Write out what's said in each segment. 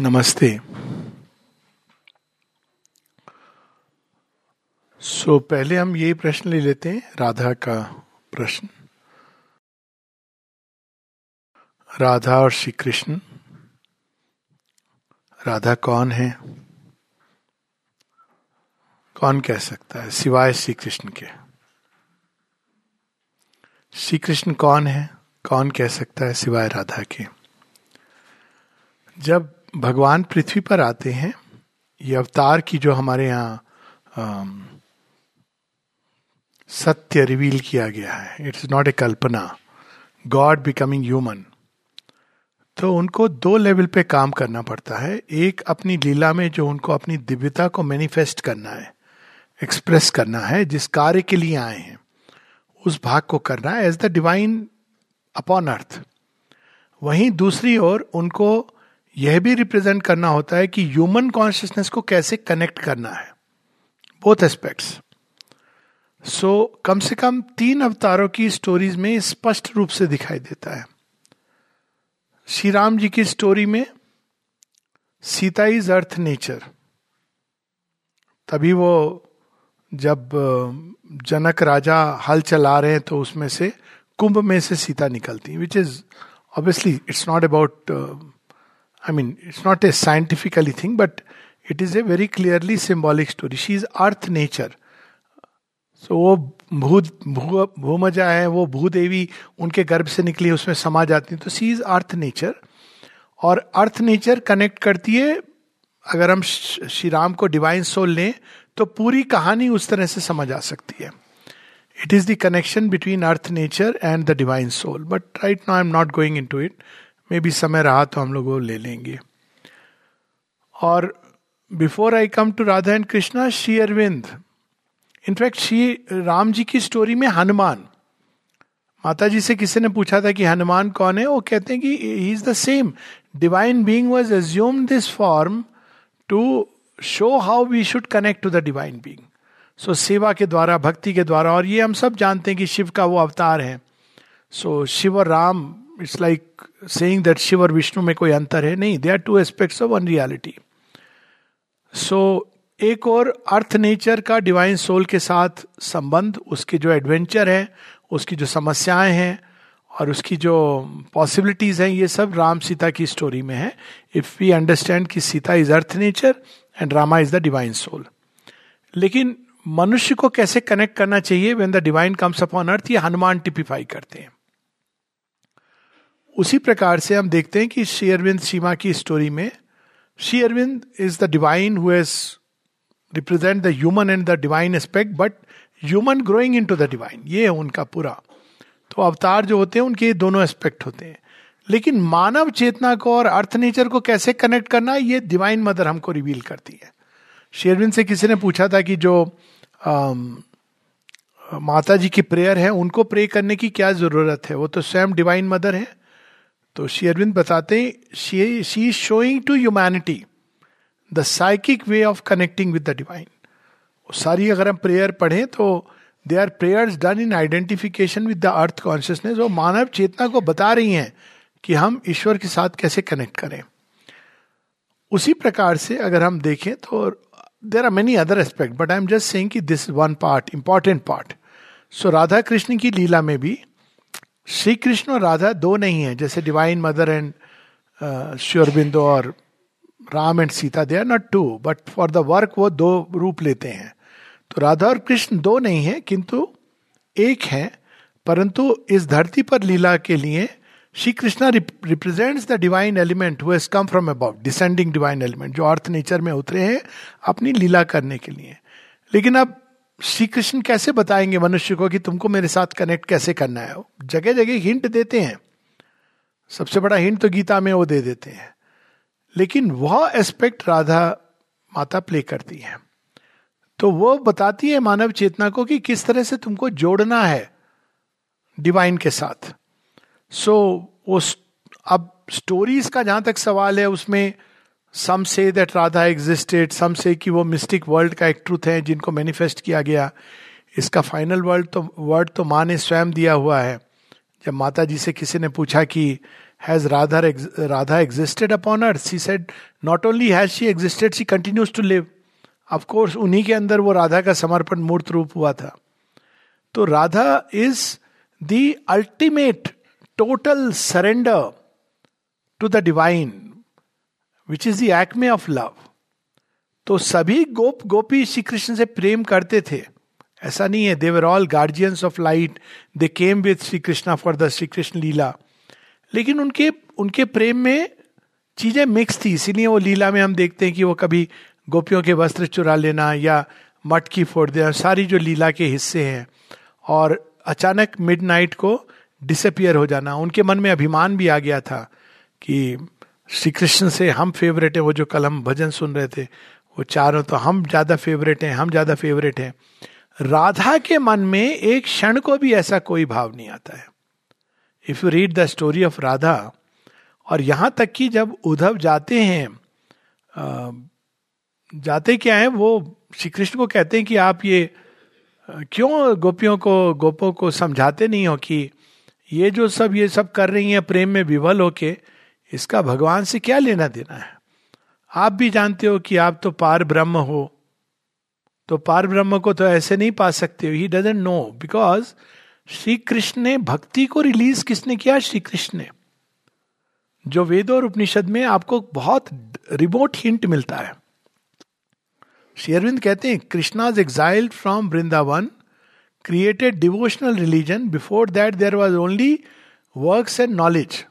नमस्ते। So so, पहले हम यही प्रश्न ले लेते हैं राधा का प्रश्न। राधा और श्री कृष्ण राधा कौन है? कौन कह सकता है? सिवाय श्री कृष्ण के। श्री कृष्ण कौन है? कौन कह सकता है? सिवाय राधा के। जब भगवान पृथ्वी पर आते हैं, ये अवतार की जो हमारे यहाँ सत्य रिवील किया गया है। It's not a kalpana. God becoming human तो उनको दो लेवल पे काम करना पड़ता है। एक अपनी लीला में जो उनको अपनी दिव्यता को मैनिफेस्ट करना है एक्सप्रेस करना है, जिस कार्य के लिए आए हैं, उस भाग को करना है as the divine upon earth वहीं दूसरी ओर उनको यह भी रिप्रेजेंट करना होता है कि ह्यूमन कॉन्शियसनेस को कैसे कनेक्ट करना है। बोथ एस्पेक्ट्स सो कम से कम तीन अवतारों की स्टोरीज में स्पष्ट रूप से दिखाई देता है। श्री राम जी की स्टोरी में, सीता इज़ अर्थ नेचर तभी वो जब जनक राजा हल चला रहे हैं तो उसमें से कुंभ में से सीता निकलती which is obviously it's not about I mean, it's not a scientifically thing, but it is a very clearly symbolic story. She is earth nature. So so, वो भूत भू भूमजा है वो भूदेवी उनके गर्भ से निकली उसमें समा जाती है। तो सी इज़ अर्थ नेचर और अर्थ नेचर कनेक्ट करती है अगर हम श्री राम को डिवाइन सोल लें तो पूरी कहानी उस तरह से समझ आ सकती है। It is the connection between earth nature and the divine soul but right now I am not going into it मे भी समय रहा तो हम लोग वो ले लेंगे। और before I come to Radha and Krishna Shri Arvind in fact Shri Ram ji की स्टोरी में हनुमान माता जी से किसी ने पूछा था कि हनुमान कौन है? वो कहते हैं कि he is the same divine being was assume this form to show how we should connect to the divine being so सेवा के द्वारा भक्ति के द्वारा और ये हम सब जानते हैं कि शिव का वो अवतार है। सो so, शिव और Ram it's like saying that Shiv और विष्णु में कोई अंतर है। नहीं they are two aspects of one reality so एक और अर्थ नेचर का डिवाइन सोल के साथ संबंध, उसके जो एडवेंचर है, उसकी जो समस्याएँ हैं, और उसकी जो पॉसिबिलिटीज हैं, ये सब राम सीता की स्टोरी में है। इफ़ वी अंडरस्टैंड कि Sita is earth nature and Rama is the divine soul लेकिन मनुष्य को कैसे कनेक्ट करना चाहिए when the divine comes upon earth ये हनुमान टिपिफाई करते हैं। उसी प्रकार से हम देखते हैं कि श्री अरविंद सीमा की स्टोरी में, Shri Arvind is the divine who represent the human and the divine aspect but human growing into the divine ये है उनका पूरा। तो अवतार जो होते हैं, उनके दोनों एस्पेक्ट होते हैं। लेकिन मानव चेतना को और अर्थ नेचर को कैसे कनेक्ट करना, ये डिवाइन मदर हमको रिवील करती है। शेरविंद से किसी ने पूछा था कि जो माता जी की प्रेयर है, उनको प्रे करने की क्या ज़रूरत है? वो तो स्वयं डिवाइन मदर है। तो श्री अरविंद बताते हैं she is showing to humanity the psychic way of connecting with the divine सारी अगर हम प्रेयर पढ़ें तो they are prayers done in identification with the earth consciousness वो मानव चेतना को बता रही हैं कि हम ईश्वर के साथ कैसे कनेक्ट करें। उसी प्रकार से अगर हम देखें तो there are many other aspect but I am just saying कि this one part important part so Radha Krishna की लीला में भी श्री कृष्ण और राधा दो नहीं है, जैसे डिवाइन मदर एंड श्योरबिंदो और Ram and Sita they are not two but for the work वो दो रूप लेते हैं। तो राधा और कृष्ण दो नहीं है, किंतु एक है, परंतु इस धरती पर लीला के लिए Shri Krishna represents the divine element who come from above descending divine element जो अर्थ नेचर में उतरे हैं अपनी लीला करने के लिए। लेकिन अब श्री कृष्ण कैसे बताएँगे मनुष्य को कि तुमको मेरे साथ कनेक्ट कैसे करना है? जगह जगह हिंट देते हैं। सबसे बड़ा हिंट तो गीता में वो दे देते हैं। लेकिन वह एस्पेक्ट राधा माता प्ले करती है। तो वो बताती है मानव चेतना को कि किस तरह से तुमको जोड़ना है डिवाइन के साथ। सो so, वो अब स्टोरीज का जहाँ तक सवाल है उसमें some say that Radha existed some say कि वो मिस्टिक वर्ल्ड का एक ट्रूथ है जिनको मैनिफेस्ट किया गया। इसका फाइनल वर्ल्ड तो वर्ड तो माँ ने स्वयं दिया हुआ है। जब माता जी से किसी ने पूछा कि has Radha Radha existed upon earth she said not only has she existed she continues to live of course उन्हीं के अंदर वो राधा का समर्पण मूर्त रूप हुआ था। तो Radha is the ultimate total surrender to the divine which is the acme of love तो सभी गोप, गोपी श्री कृष्ण से प्रेम करते थे। ऐसा नहीं है they were all guardians of light they came with Shri Krishna for the Shri Krishna लीला लेकिन उनके उनके प्रेम में चीज़ें मिक्स थी, इसीलिए वो लीला में हम देखते हैं कि वो कभी गोपियों के वस्त्र चुरा लेना या मटकी फोड़ देना, सारी जो लीला के हिस्से हैं। और अचानक मिड को डिसअपियर हो जाना। उनके मन में अभिमान भी आ गया था कि श्री कृष्ण से हम फेवरेट है, वो जो कल हम भजन सुन रहे थे, वो चारों तो हम ज़्यादा फेवरेट हैं, हम ज़्यादा फेवरेट हैं। राधा के मन में एक क्षण को भी ऐसा कोई भाव नहीं आता है। If you read the story of Radha और यहाँ तक कि जब उद्धव जाते हैं जाते क्या है, वो श्री कृष्ण को कहते हैं कि आप ये क्यों गोपियों को, गोपों को समझाते नहीं हो कि ये जो सब, ये सब कर रही हैं, प्रेम में विवल होके इसका भगवान से क्या लेना देना है? आप भी जानते हो कि आप तो पार ब्रह्म हो। तो पार ब्रह्म को तो ऐसे नहीं पा सकते हो। He doesn't know because Shri Krishna ने भक्ति को रिलीज़ किसने किया? श्री कृष्ण ने। जो वेद और उपनिषद में आपको बहुत रिमोट हिंट मिलता है। शेरविंद कहते हैं Krishna's exiled from Vrindavan created devotional religion before that there was only works and knowledge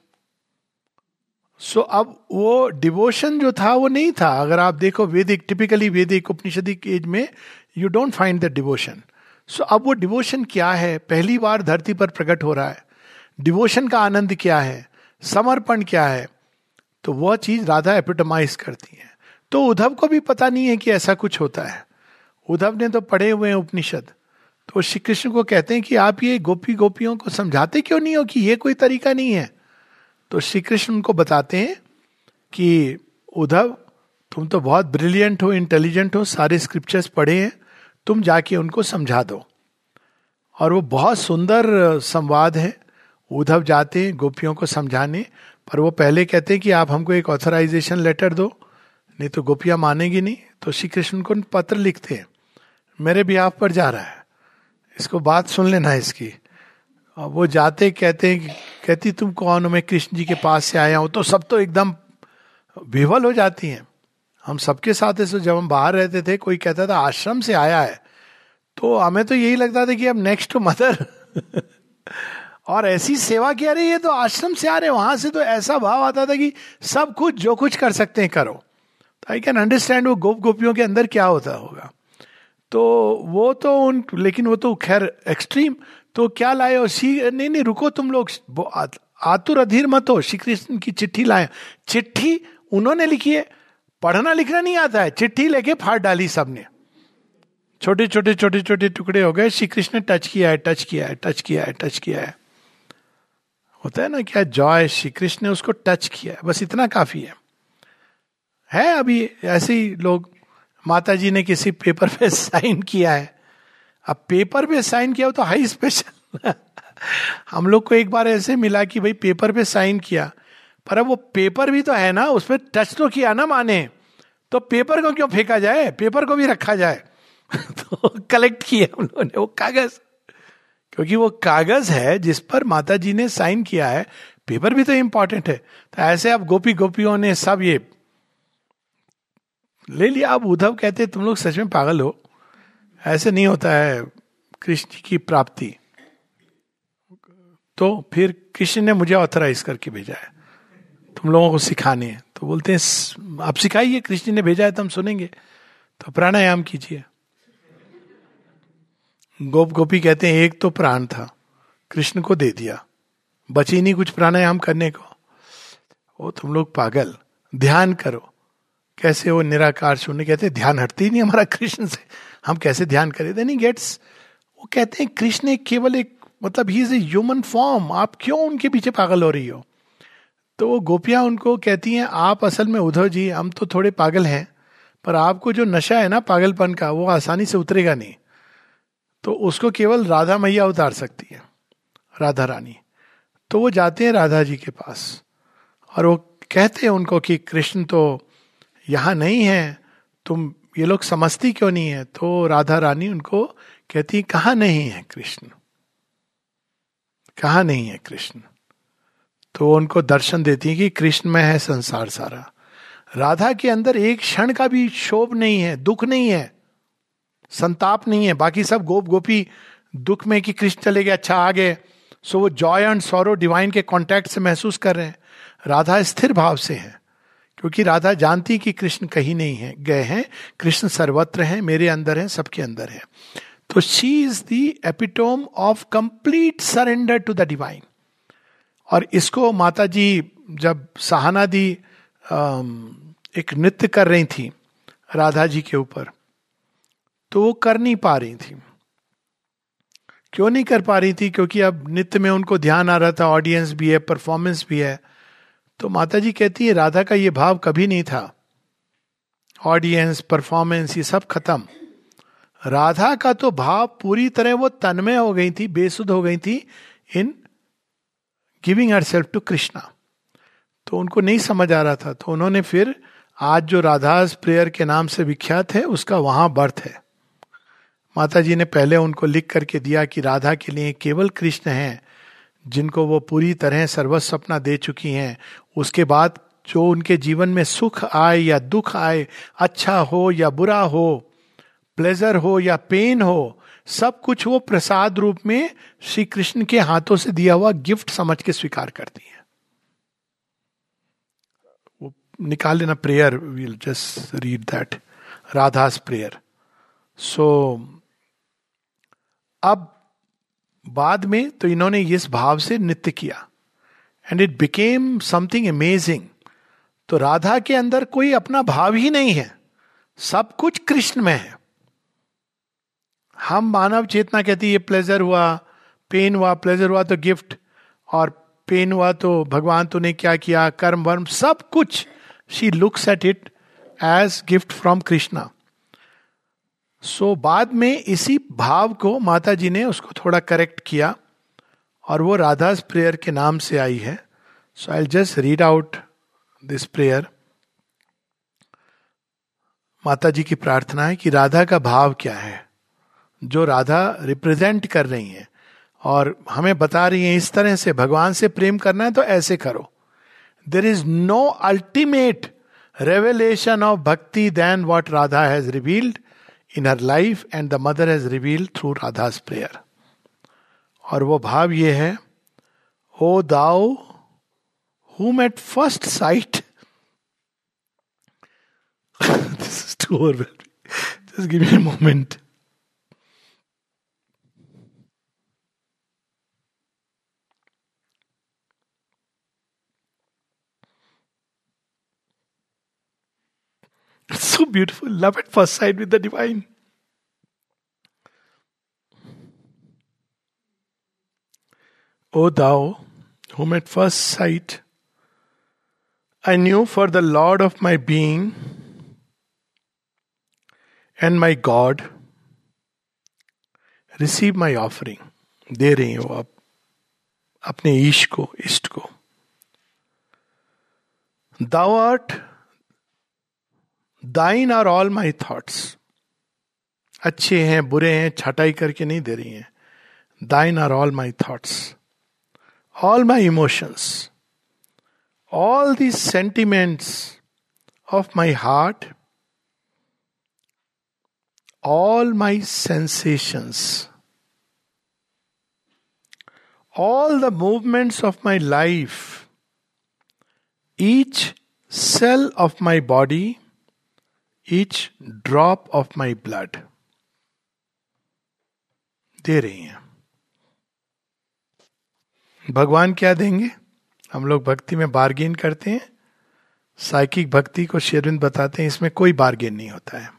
सो अब वो डिवोशन जो था, वो नहीं था। अगर आप देखो Vedic typically Vedic Upanishadic age में you don't find the devotion so अब वो डिवोशन क्या है? पहली बार धरती पर प्रकट हो रहा है। डिवोशन का आनंद क्या है? समर्पण क्या है? तो वह चीज़ राधा एपिटमाइज करती है। तो उद्धव को भी पता नहीं है कि ऐसा कुछ होता है। उद्धव ने तो पढ़े हुए हैं उपनिषद। तो श्री कृष्ण को कहते हैं कि आप ये गोपी गोपियों को समझाते क्यों नहीं हो कि ये कोई तरीका नहीं है? तो श्री कृष्ण उनको बताते हैं कि, उद्धव, तुम तो बहुत ब्रिलियंट हो इंटेलिजेंट हो, सारे स्क्रिप्चर्स पढ़े हैं, तुम जाके उनको समझा दो। और वो बहुत सुंदर संवाद है। उद्धव जाते हैं गोपियों को समझाने, पर वो पहले कहते हैं कि आप हमको एक ऑथराइजेशन लेटर दो, नहीं तो गोपियाँ मानेगी नहीं। तो श्री कृष्ण को पत्र लिखते हैं, मेरे भी आप पर जा रहा है। इसको बात सुन लेना इसकी। वो जाते कहते हैं कहती, तुम कौन हो? मैं कृष्ण जी के पास से आया हूँ। तो सब तो एकदम विवल हो जाती हैं। हम सबके साथ ऐसे, जब हम बाहर रहते थे, कोई कहता था, आश्रम से आया है। तो हमें तो यही लगता था कि अब नेक्स्ट टू मदर। और ऐसी सेवा किया रही है तो आश्रम से आ रहे वहाँ से तो ऐसा भाव आता था कि सब कुछ, जो कुछ कर सकते हैं, करो। तो आई कैन अंडरस्टैंड वो गोप गोपियों के अंदर क्या होता होगा। तो वो तो उन, लेकिन वो तो खैर एक्सट्रीम तो क्या लाए और सी, नहीं नहीं, रुको तुम लोग। आतुर अधीर मत हो। श्री कृष्ण की चिट्ठी लाए। चिट्ठी उन्होंने लिखी है। पढ़ना लिखना नहीं आता है। चिट्ठी लेके फाड़ डाली सबने। छोटे छोटे छोटे छोटे टुकड़े हो गए। श्री कृष्ण ने टच किया है, टच किया है, टच किया है, टच किया है। होता है ना क्या? जॉय श्री कृष्ण ने उसको टच किया है। बस इतना काफ़ी है। है अभी ऐसे ही लोग माता जी ने किसी पेपर पे साइन किया है। अब पेपर पे साइन किया हो तो हाई स्पेशल हम लोग को एक बार ऐसे मिला कि भाई पेपर पे साइन किया। पर अब वो पेपर भी तो है ना उस पर टच तो किया ना माने तो पेपर को क्यों फेंका जाए? पेपर को भी रखा जाए। तो कलेक्ट किया उन्होंने वो कागज़। क्योंकि वो कागज़ है जिस पर माता जी ने साइन किया है। पेपर भी तो इंपॉर्टेंट है। तो ऐसे अब गोपी गोपियों ने सब ये ले लिया अब उद्धव कहते तुम लोग सच में पागल हो। ऐसे नहीं होता है कृष्ण की प्राप्ति। तो फिर कृष्ण ने मुझे ऑथराइज करके भेजा है। तुम लोगों को सिखाने तो बोलते हैं आप सिखाइए, कृष्ण ने भेजा है तो हम सुनेंगे। तो प्राणायाम कीजिए। गोप गोपी कहते हैं, एक तो प्राण था, कृष्ण को दे दिया। बची नहीं कुछ प्राणायाम करने को। वो तुम लोग पागल, ध्यान करो। कैसे वो निराकार शून्य कहते ध्यान हटती ही नहीं हमारा कृष्ण से। हम कैसे ध्यान करें? देन गेट्स वो कहते हैं, कृष्ण एक केवल एक मतलब he is a human form आप क्यों उनके पीछे पागल हो रही हो? तो वो गोपियाँ उनको कहती हैं, आप असल में उद्धव जी, हम तो थोड़े पागल हैं, पर आपको जो नशा है ना पागलपन का, वो आसानी से उतरेगा नहीं। तो उसको केवल राधा मैया उतार सकती है, राधा रानी। तो वो जाते हैं राधा जी के पास, और वो कहते हैं उनको कि कृष्ण तो यहाँ नहीं है, तुम ये लोग समझती क्यों नहीं है? तो राधा रानी उनको कहती कहा नहीं है कृष्ण? कहा नहीं है कृष्ण? तो उनको दर्शन देती है कि कृष्ण में है संसार सारा। राधा के अंदर एक क्षण का भी शोभ नहीं है, दुख नहीं है, संताप नहीं है। बाकी सब गोप गोपी दुख में कि कृष्ण चले गए अच्छा आ गए सो वो जॉय एंड सौरो डिवाइन के कॉन्टेक्ट से महसूस कर रहे हैं। राधा स्थिर भाव से है। क्योंकि राधा जानती कि कृष्ण कहीं नहीं है, गए हैं, कृष्ण सर्वत्र हैं, मेरे अंदर हैं, सबके अंदर हैं। तो she is the epitome of complete surrender to the divine और इसको माता जी जब सहाना दी एक नृत्य कर रही थी, राधा जी के ऊपर तो वो कर नहीं पा रही थी। क्यों नहीं कर पा रही थी? क्योंकि अब नृत्य में उनको ध्यान आ रहा था ऑडियंस भी है परफॉर्मेंस भी है। तो माता जी कहती है, राधा का ये भाव कभी नहीं था। ऑडियंस परफॉर्मेंस ये सब खत्म। राधा का तो भाव पूरी तरह वो तन्मय हो गई थी, बेसुध हो गई थी in giving herself to Krishna तो उनको नहीं समझ आ रहा था। तो उन्होंने फिर आज जो राधास प्रेयर के नाम से विख्यात है, उसका वहाँ बर्थ है। माता जी ने पहले उनको लिख करके दिया कि राधा के लिए केवल कृष्ण हैं जिनको वो पूरी तरह सर्वस्व अपना दे चुकी हैं, उसके बाद जो उनके जीवन में सुख आए या दुख आए अच्छा हो या बुरा हो प्लेजर हो या पेन हो, सब कुछ वो प्रसाद रूप में श्री कृष्ण के हाथों से दिया हुआ गिफ्ट समझ के स्वीकार करती है। वो निकाल लेना prayer will just read that Radha's prayer so अब बाद में तो इन्होंने इस भाव से नृत्य किया। And it became something amazing तो राधा के अंदर कोई अपना भाव ही नहीं है। सब कुछ कृष्ण में है। हम मानव चेतना कहती है प्लेजर हुआ पेन हुआ प्लेजर हुआ तो गिफ्ट और पेन हुआ तो भगवान तूने क्या किया, कर्म वर्म सब कुछ she looks at it as gift from Krishna so बाद में इसी भाव को माता जी ने उसको थोड़ा करेक्ट किया और वो राधास प्रेयर के नाम से आई है। So I just read out this prayer माता जी की प्रार्थना है कि राधा का भाव क्या है, जो राधा रिप्रेजेंट कर रही है और हमें बता रही है, इस तरह से भगवान से प्रेम करना है तो ऐसे करो। There is no ultimate revelation of bhakti than what Radha has revealed In her life and the mother has reveal through Radha's prayer और वो भाव ये है ओ दाओ whom at first sight this is too overwhelming. Just give me a moment. It's so beautiful. Love at first sight with the divine. O thou, whom at first sight I knew for the Lord of my being and my God, receive my offering. दे रही हो आप अपने ईश को इष्ट को thou art thine are all my thoughts. अच्छे हैं, बुरे हैं, छटाई करके नहीं दे रही हैं। Thine are all my thoughts. All my emotions. All the sentiments of my heart. All my sensations. All the movements of my life. Each cell of my body. Each drop of my blood दे रही हैं। भगवान क्या देंगे? हम लोग भक्ति में bargain करते हैं। साइकिक भक्ति को शेरविंद बताते हैं, इसमें कोई बार्गेन नहीं होता है।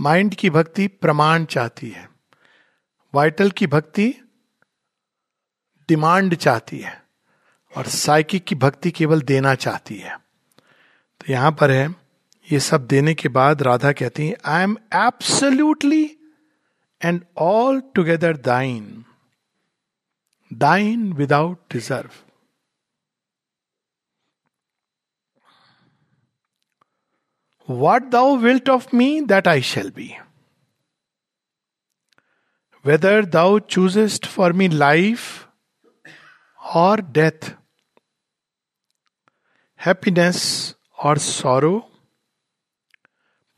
माइंड की भक्ति प्रमाण चाहती है। वाइटल की भक्ति डिमांड चाहती है। और साइकिक की भक्ति केवल देना चाहती है। तो यहाँ पर है ये सब देने के बाद राधा कहती हैं I am absolutely and altogether thine thine without deserve what thou wilt of me that I shall be whether thou choosest for me life और डेथ हैप्पीनेस और sorrow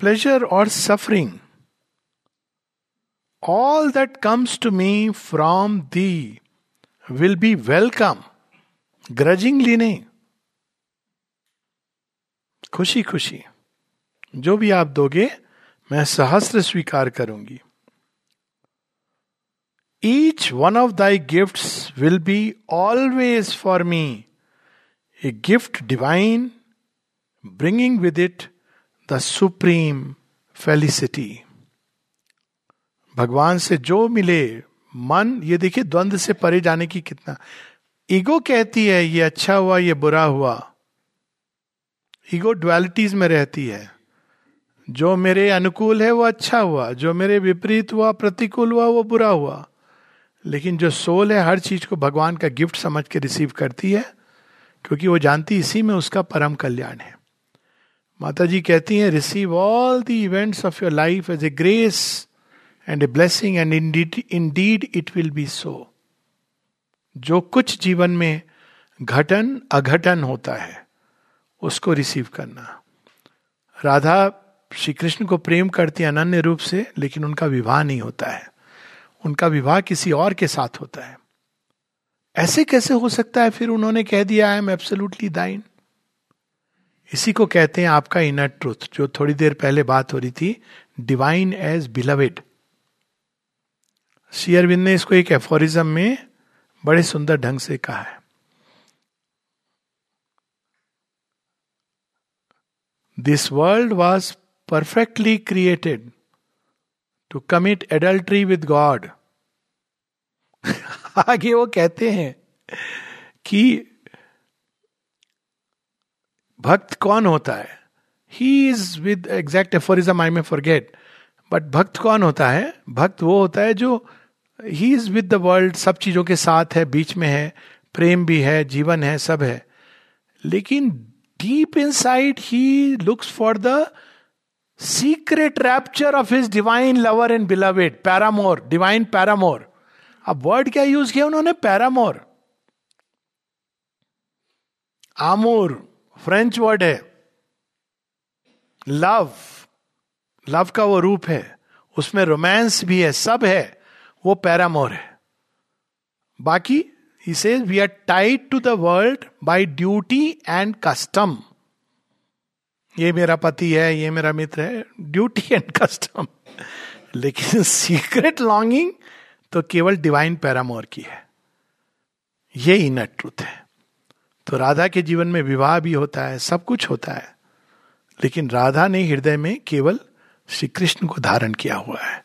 pleasure or suffering, all that comes to me from thee will be welcome, grudgingly नहीं खुशी खुशी जो भी आप दोगे मैं सहस्र स्वीकार करूँगी each one of thy gift will be always for me a gift divine bringing with it the supreme felicity. भगवान से जो मिले, मन, ये देखिए, द्वंद्व से परे जाने की कितना। ईगो कहती है, ये अच्छा हुआ, ये बुरा हुआ। ईगो डुअलिटीज में रहती है। जो मेरे अनुकूल है, वो अच्छा हुआ। जो मेरे विपरीत हुआ, प्रतिकूल हुआ, वो बुरा हुआ। लेकिन जो सोल है, हर चीज़ को भगवान का गिफ्ट समझ के रिसीव करती है, क्योंकि वो जानती इसी में उसका परम कल्याण है। माता जी कहती हैं receive all the events of your life as a grace and a blessing and in indeed it will be so जो कुछ जीवन में घटन, अघटन होता है, उसको रिसीव करना। राधा श्री कृष्ण को प्रेम करती है अनन्य रूप से, लेकिन उनका विवाह नहीं होता है। उनका विवाह किसी और के साथ होता है। ऐसे कैसे हो सकता है? फिर उन्होंने कह दिया आई एम एब्सोल्युटली दाइन इसी को कहते हैं आपका इनर ट्रूथ जो थोड़ी देर पहले बात हो रही थी divine as beloved Shri Arvind ने इसको एक एफोरिज्म में बड़े सुंदर ढंग से कहा है। This world was perfectly created to commit adultery with God आगे वो कहते हैं कि भक्त कौन होता है? He is with exact aphorism I में फॉरगेट बट भक्त कौन होता है? भक्त वो होता है जो he is with the world सब चीज़ों के साथ है, बीच में है, प्रेम भी है, जीवन है, सब है। लेकिन deep inside he looks for the secret rapture of his divine lover and beloved paramour divine paramour अब वर्ड क्या यूज़ किया उन्होंने? पैरामोर आमोर फ्रेंच वर्ड है लव लव का वो रूप है, उसमें रोमांस भी है, सब है, वो पैरामोर है। बाकी इसे we are tied to the world by duty and custom ये मेरा पति है, ये मेरा मित्र है ड्यूटी एंड कस्टम लेकिन सीक्रेट लॉन्गिंग तो केवल डिवाइन पैरामोर की है। ये इनर ट्रूथ है। तो राधा के जीवन में विवाह भी होता है, सब कुछ होता है। लेकिन राधा ने हृदय में केवल श्री कृष्ण को धारण किया हुआ है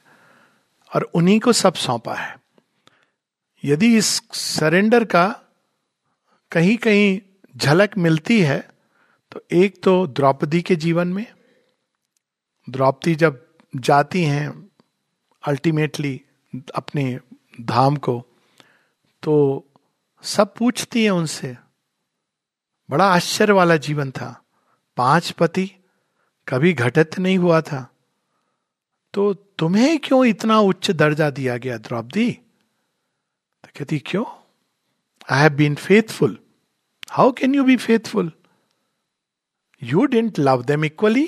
और उन्हीं को सब सौंपा है। यदि इस सरेंडर का कहीं कहीं झलक मिलती है तो एक तो द्रौपदी के जीवन में, द्रौपदी जब जाती हैं अल्टीमेटली अपने धाम को तो सब पूछती हैं उनसे बड़ा आश्चर्य वाला जीवन था। पाँच पति कभी घटित नहीं हुआ था। तो तुम्हें क्यों इतना उच्च दर्जा दिया गया द्रौपदी? तो कहती, क्यों? I have been faithful how can you be faithful you don't love them equally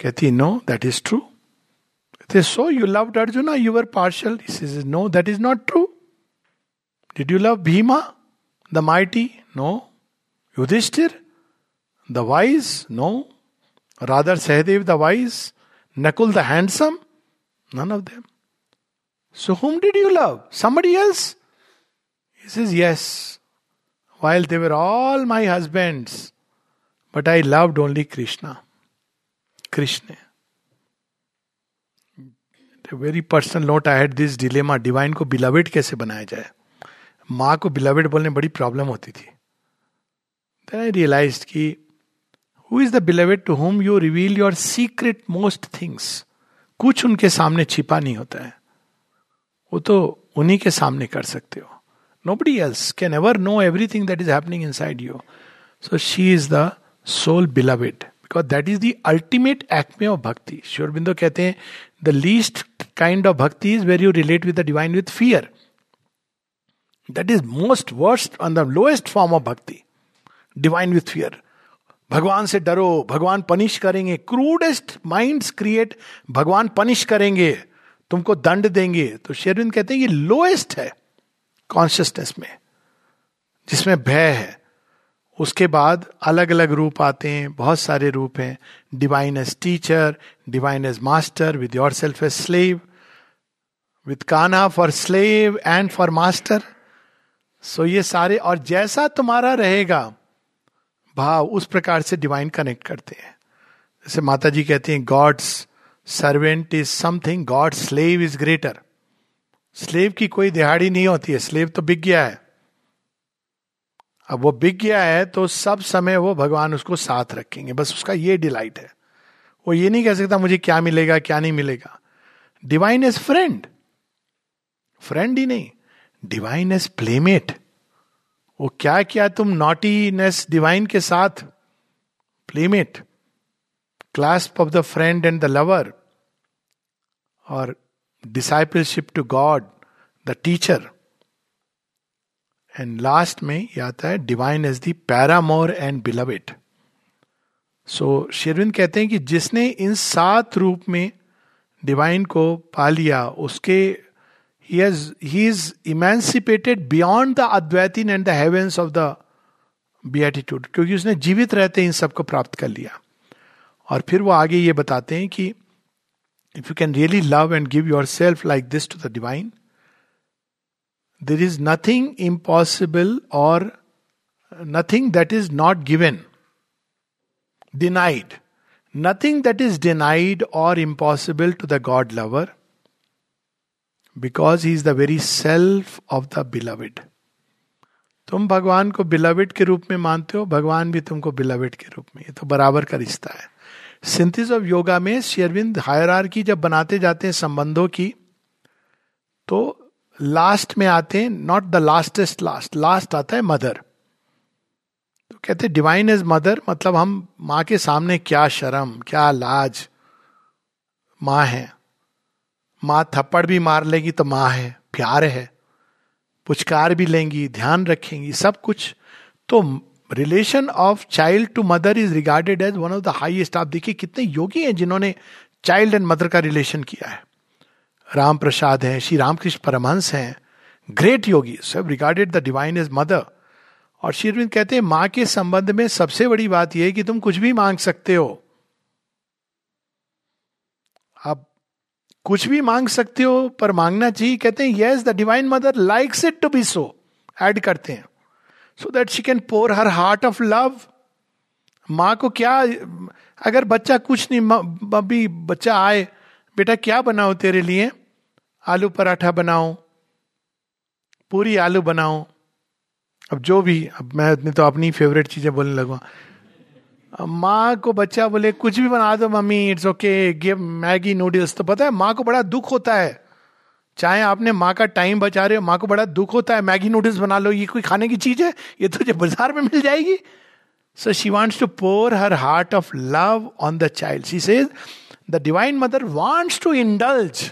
कहती no that is true so you love Arjuna you are partial no that is not true did you love Bhima the mighty no Yudhishthir the wise no rather Sahdev the wise Nakul the handsome? None of them. So, whom did you love? Somebody else? He says, Yes. While they were all my husbands, but I loved only Krishna. Krishna. A very personal note I had this dilemma divine को beloved कैसे बनाया जाए माँ को beloved बोलने बड़ी problem होती थी। देन आई रियलाइज़ कि who is the beloved to whom you reveal your secret most things कुछ उनके सामने छिपा नहीं होता है। वो तो उन्हीं के सामने कर सकते हो। Nobody else can ever know everything that is happening inside you so she is the soul beloved because that is the ultimate act में ऑफ़ भक्ति श्योरबिंदो कहते हैं द लीस्ट काइंड ऑफ़ भक्ति is where you relate with the divine with fear that is most worst on the lowest form of भक्ति divine with fear भगवान से डरो भगवान पनिश करेंगे क्रूडेस्ट माइंड क्रिएट भगवान पनिश करेंगे तुमको दंड देंगे। तो शेरविंद कहते हैं, ये लोएस्ट है कॉन्शियसनेस में, जिसमें भय है। उसके बाद अलग अलग रूप आते हैं, बहुत सारे रूप हैं। Divine as teacher divine as master with yourself as slave with Kanha for slave and for master so ये सारे, और जैसा तुम्हारा रहेगा, भाव उस प्रकार से डिवाइन कनेक्ट करते हैं। जैसे माता जी कहती हैं God's servant is something God slave is greater slave की कोई दिहाड़ी नहीं होती है स्लेव तो बिक गया है। अब वो बिक गया है तो सब समय वो भगवान उसको साथ रखेंगे। बस उसका ये डिलाइट है। वो ये नहीं कह सकता मुझे क्या मिलेगा, क्या नहीं मिलेगा। डिवाइन इज़ फ्रेंड फ्रेंड ही नहीं। डिवाइन एज प्लेमेट वो क्या क्या तुम नॉटीनेस डिवाइन के साथ? Playmate clasp of the friend and the lover और discipleship to God the teacher and last में यह आता है divine as the paramour and beloved so Aurobindo कहते हैं कि जिसने इन सात रूप में डिवाइन को पा लिया, उसके he is emancipated beyond the Advaitin and the heavens of the beatitude क्योंकि उसने जीवित रहते इन सबको प्राप्त कर लिया और फिर वो आगे ये बताते हैं कि if you can really love and give yourself like this to the divine there is nothing impossible और nothing that is not given denied nothing that is denied और impossible to the God lover because he is the very self of the beloved तुम भगवान को beloved के रूप में मानते हो, भगवान भी तुमको बिलविड के रूप में। ये तो बराबर का रिश्ता है। सिंथिस ऑफ़ योगा में शेरविंद हायर की जब बनाते जाते हैं संबंधों की तो लास्ट में आते हैं not the lastest last last आता है मदर तो कहते डिवाइन इज़ मदर मतलब हम माँ के सामने क्या शर्म, क्या लाज, माँ है। माँ थप्पड़ भी मार लेगी तो माँ है, प्यार है। पुचकार भी लेंगी, ध्यान रखेंगी, सब कुछ। तो relation of child to mother is regarded as one of the highest आप देखिए कितने योगी हैं जिन्होंने चाइल्ड एंड मदर का रिलेशन किया है। राम प्रसाद है, श्री रामकृष्ण परमहंस हैं ग्रेट योगी, सब regarded the divine is mother और श्री कहते हैं, माँ के संबंध में सबसे बड़ी बात यह है कि तुम कुछ भी मांग सकते हो। अब कुछ भी मांग सकते हो, पर मांगना चाहिए। कहते हैं yes the divine mother likes it to be so add करते हैं। So that she can pour her heart of love माँ को क्या, अगर बच्चा कुछ नहीं अभी बच्चा आए, बेटा, क्या बनाओ तेरे लिए? आलू पराठा बनाओ। पूरी आलू बनाओ। अब जो भी, अब मैं तो अपनी फेवरेट चीज़ें बोलने लगूँगा। माँ को बच्चा बोले, कुछ भी बना दो mummy it's okay give Maggi noodles तो पता है, माँ को बड़ा दुख होता है। चाहे आपने माँ का टाइम बचा रहे हो, माँ को बड़ा दुख होता है मैगी नूडल्स बना लो, ये कोई खाने की चीज़ है? ये तुझे बाज़ार में मिल जाएगी? So she wants to pour her heart of love on the child she says the divine mother wants to indulge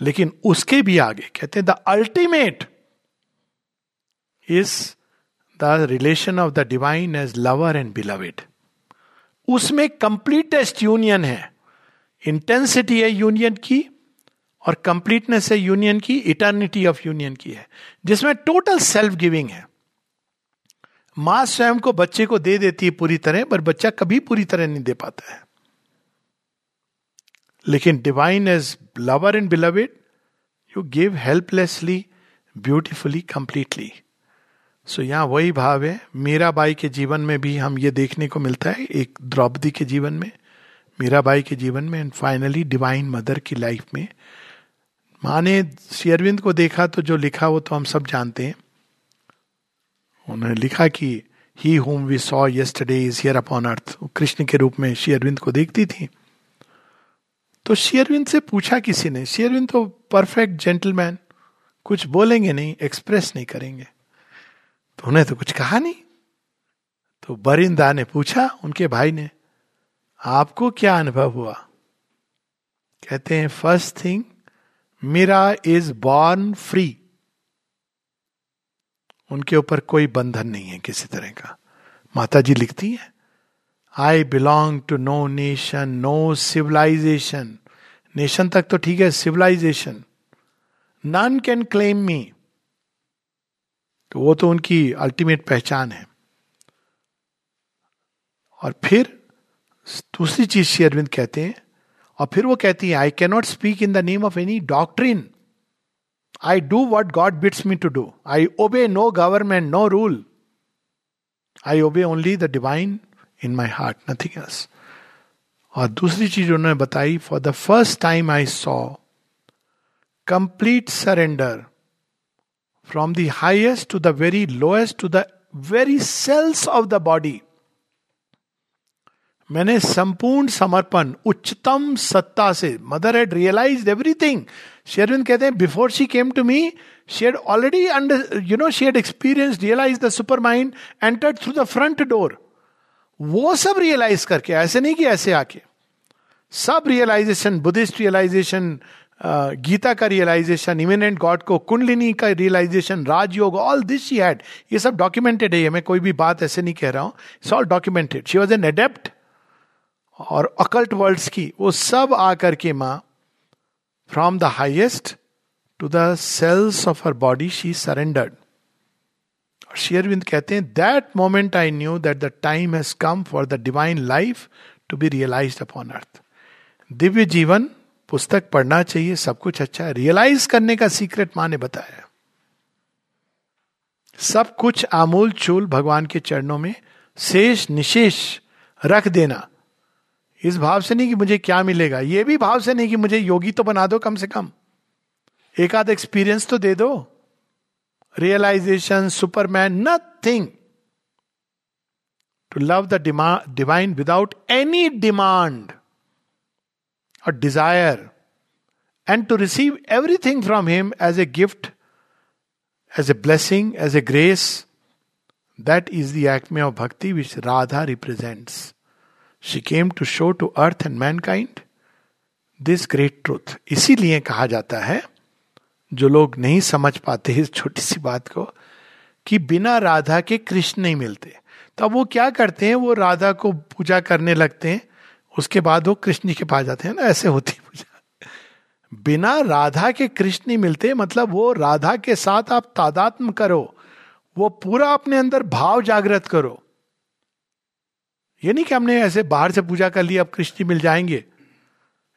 लेकिन उसके भी आगे कहते हैं the ultimate is relation of the divine as lover and beloved. उसमें completest union है। Intensity है union की और कंप्लीटनेस है यूनियन की, इटर्निटी ऑफ़ यूनियन की है, जिसमें टोटल सेल्फ गिविंग है। माँ स्वयं को बच्चे को दे देती है पूरी तरह, पर बच्चा कभी पूरी तरह नहीं दे पाता है। लेकिन divine as lover and beloved, you give helplessly, beautifully, completely. So so, यहाँ वही भाव है। मीराबाई के जीवन में भी हम ये देखने को मिलता है एक द्रौपदी के जीवन में मीराबाई के जीवन में एंड फाइनली डिवाइन मदर की लाइफ में। माँ ने शेयरविंद को देखा तो जो लिखा वो तो हम सब जानते हैं। उन्होंने लिखा कि he whom we saw yesterday is here upon earth Krishna के रूप में शेयरविंद को देखती थी। तो शेयरविंद से पूछा किसी ने शेयरविंद तो परफेक्ट जेंटलमैन कुछ बोलेंगे नहीं एक्सप्रेस नहीं करेंगे। तो उन्हें तो कुछ कहा नहीं। तो बरिंदा ने पूछा, उनके भाई ने, आपको क्या अनुभव हुआ? कहते हैं first thing Mira is born free उनके ऊपर कोई बंधन नहीं है किसी तरह का। माता जी लिखती है I belong to no nation no civilisation nation तक तो ठीक है civilisation none can claim me तो वो तो उनकी अल्टीमेट पहचान है। और फिर दूसरी चीज़ श्री अरविंद कहते हैं, और फिर वो कहती है I cannot speak in the name of any doctrine I do what God bids me to do I obey no government no rule I obey only the divine in my heart nothing else और दूसरी चीज़ उन्होंने बताई for the first time I saw complete surrender from the highest to the very lowest to the very cells of the body मैंने संपूर्ण समर्पण, उच्चतम सत्ता से mother had realise everything Aurobindo कहते हैं before she came to me she had already under you know she had experience realise the supermind entered through the front door वो सब रियलाइज़ करके, ऐसे नहीं कि ऐसे आके। सब रियलाइजेशन बुद्धिस्ट रियलाइजेशन गीता का रियलाइजेशन इमिनेंट गॉड को, कुंडलिनी का realisation Rajyoga all this she had ये सब डॉक्यूमेंटेड है मैं कोई भी बात ऐसे नहीं कह रहा हूँ। It's all documented she was an adept और अकल्ट वर्ल्ड्स की, वो सब आकर के माँ from the highest to the cells of her body she surrendered और शेयरविंद कहते हैं that moment I knew that the time has come for the divine life to be realised upon earth Divya जीवन पुस्तक पढ़ना चाहिए, सब कुछ अच्छा है। रियलाइज़ करने का सीक्रेट माँ ने बताया। सब कुछ आमूल चूल भगवान के चरणों में शेष निशेष रख देना। इस भाव से नहीं कि मुझे क्या मिलेगा। ये भी भाव से नहीं कि मुझे योगी तो बना दो कम से कम। एक आध एक्सपीरियंस तो दे दो। Realisation superman nothing to love the demand divine without any demand desire and to receive everything from him as a gift as a blessing as a grace that is the act में of bhakti which Radha represents she came to show to earth and man this great truth इसीलिए कहा जाता है, जो लोग नहीं समझ पाते इस छोटी सी बात को, कि बिना राधा के कृष्ण नहीं मिलते। तो अब वो क्या करते हैं? वो राधा को पूजा करने लगते हैं। उसके बाद वो कृष्ण के पास जाते हैं ना, ऐसे होती पूजा। बिना राधा के कृष्ण मिलते मतलब वो राधा के साथ आप तादात्म करो, वो पूरा अपने अंदर भाव जागृत करो। ये नहीं कि हमने ऐसे बाहर से पूजा कर लिया अब कृष्ण मिल जाएँगे।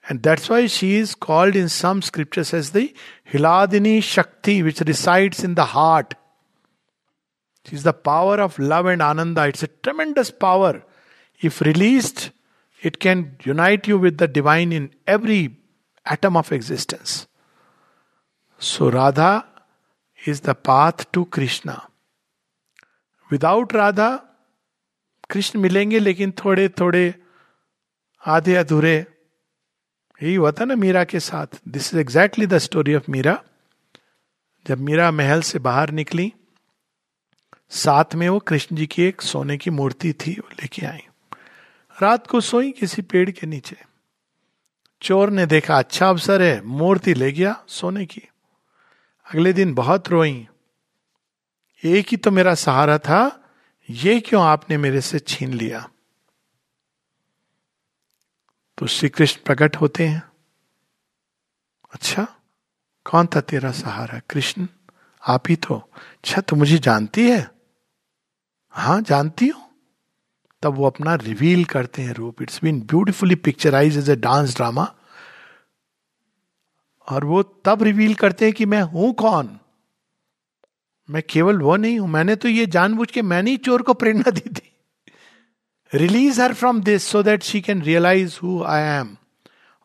And that's why she is called in some scriptures as the Hladini Shakti which resides in the heart is the power of love and ananda it's a tremendous power if released it can unite you with the divine in every atom of existence so Radha is the path to Krishna without Radha Krishna मिलेंगे लेकिन थोड़े थोड़े, आधे अधूरे, यही हुआ था ना मीरा के साथ। This is exactly the story of Mira. जब मीरा महल से बाहर निकली, साथ में वो कृष्ण जी की एक सोने की मूर्ति थी लेके आई। रात को सोई किसी पेड़ के नीचे। चोर ने देखा अच्छा अवसर है, मूर्ति ले गया सोने की। अगले दिन बहुत रोई। एक ही तो मेरा सहारा था, ये क्यों आपने मेरे से छीन लिया? तो श्री कृष्ण प्रकट होते हैं। अच्छा कौन था तेरा सहारा, कृष्ण? आप ही तो। अच्छा तो मुझे जानती है? हाँ जानती हूँ। तब वो अपना रिवील करते हैं रूप। It's been beautifully picturise as a dance drama और वो तब रिवील करते हैं कि मैं हूँ कौन? मैं केवल वो नहीं हूँ। मैंने तो ये जानबूझ के मैंने ही चोर को प्रेरणा दी थी। Release her from this so that she can realise who I am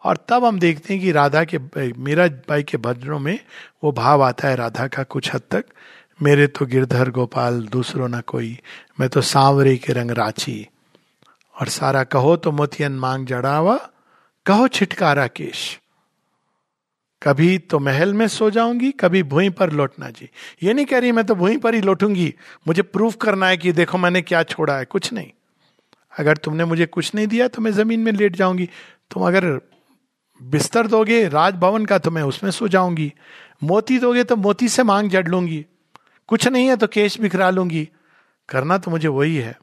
और तब हम देखते हैं कि राधा के, मेरा भाई के भजनों में वो भाव आता है। राधा का कुछ हद तक। मेरे तो गिरधर गोपाल, दूसरो ना कोई। मैं तो सांवरे के रंग राची और सारा कहो तो मोतियन मांग जड़ावा, कहो छिटकारा केश। कभी तो महल में सो जाऊँगी, कभी भूई पर लौटना जी। ये नहीं कह रही मैं तो भूई पर ही लौटूँगी। मुझे प्रूफ करना है कि देखो मैंने क्या छोड़ा है, कुछ नहीं। अगर तुमने मुझे कुछ नहीं दिया तो मैं ज़मीन में लेट जाऊँगी। तुम अगर बिस्तर दोगे, राजभवन का तो मैं उसमें सो जाऊँगी। मोती दोगे तो मोती से मांग जड़ लूँगी। कुछ नहीं है तो केश बिखरा लूँगी। करना तो मुझे वही है।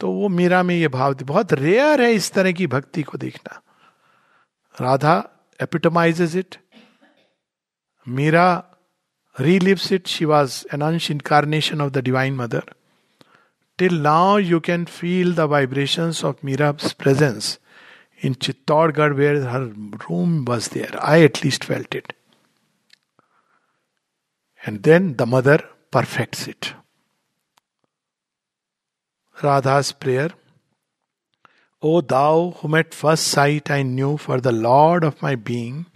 तो वो मीरा में ये भाव थी। बहुत रेयर है इस तरह की भक्ति को देखना। Radha epitomises it Mira relives it she was an ansh incarnation of the divine mother till now you can feel the vibration of Mira presence in Chittorgarh where her room was there I at least felt it And then the mother perfects it. Radha's prayer. O thou whom at first sight I knew for the Lord of my being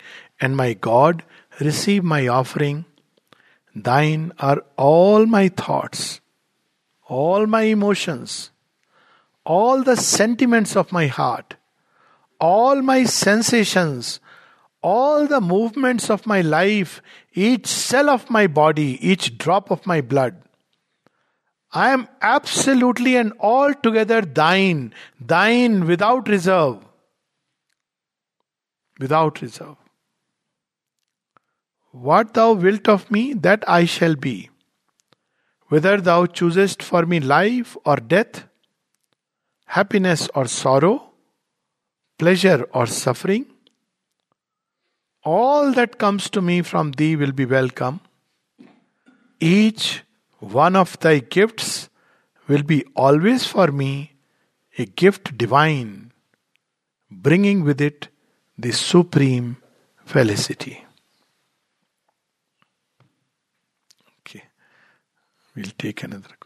and my God, receive my offering. Thine are all my thoughts, all my emotions, all the sentiments of my heart, all my sensations, all the movements of my life, each cell of my body, each drop of my blood. I am absolutely and altogether thine, thine without reserve. Without reserve. What thou wilt of me, that I shall be. Whether thou choosest for me life or death, happiness or sorrow, pleasure or suffering, all that comes to me from thee will be welcome. Each one of thy gifts will be always for me a gift divine, bringing with it the supreme felicity. Okay, we'll take another.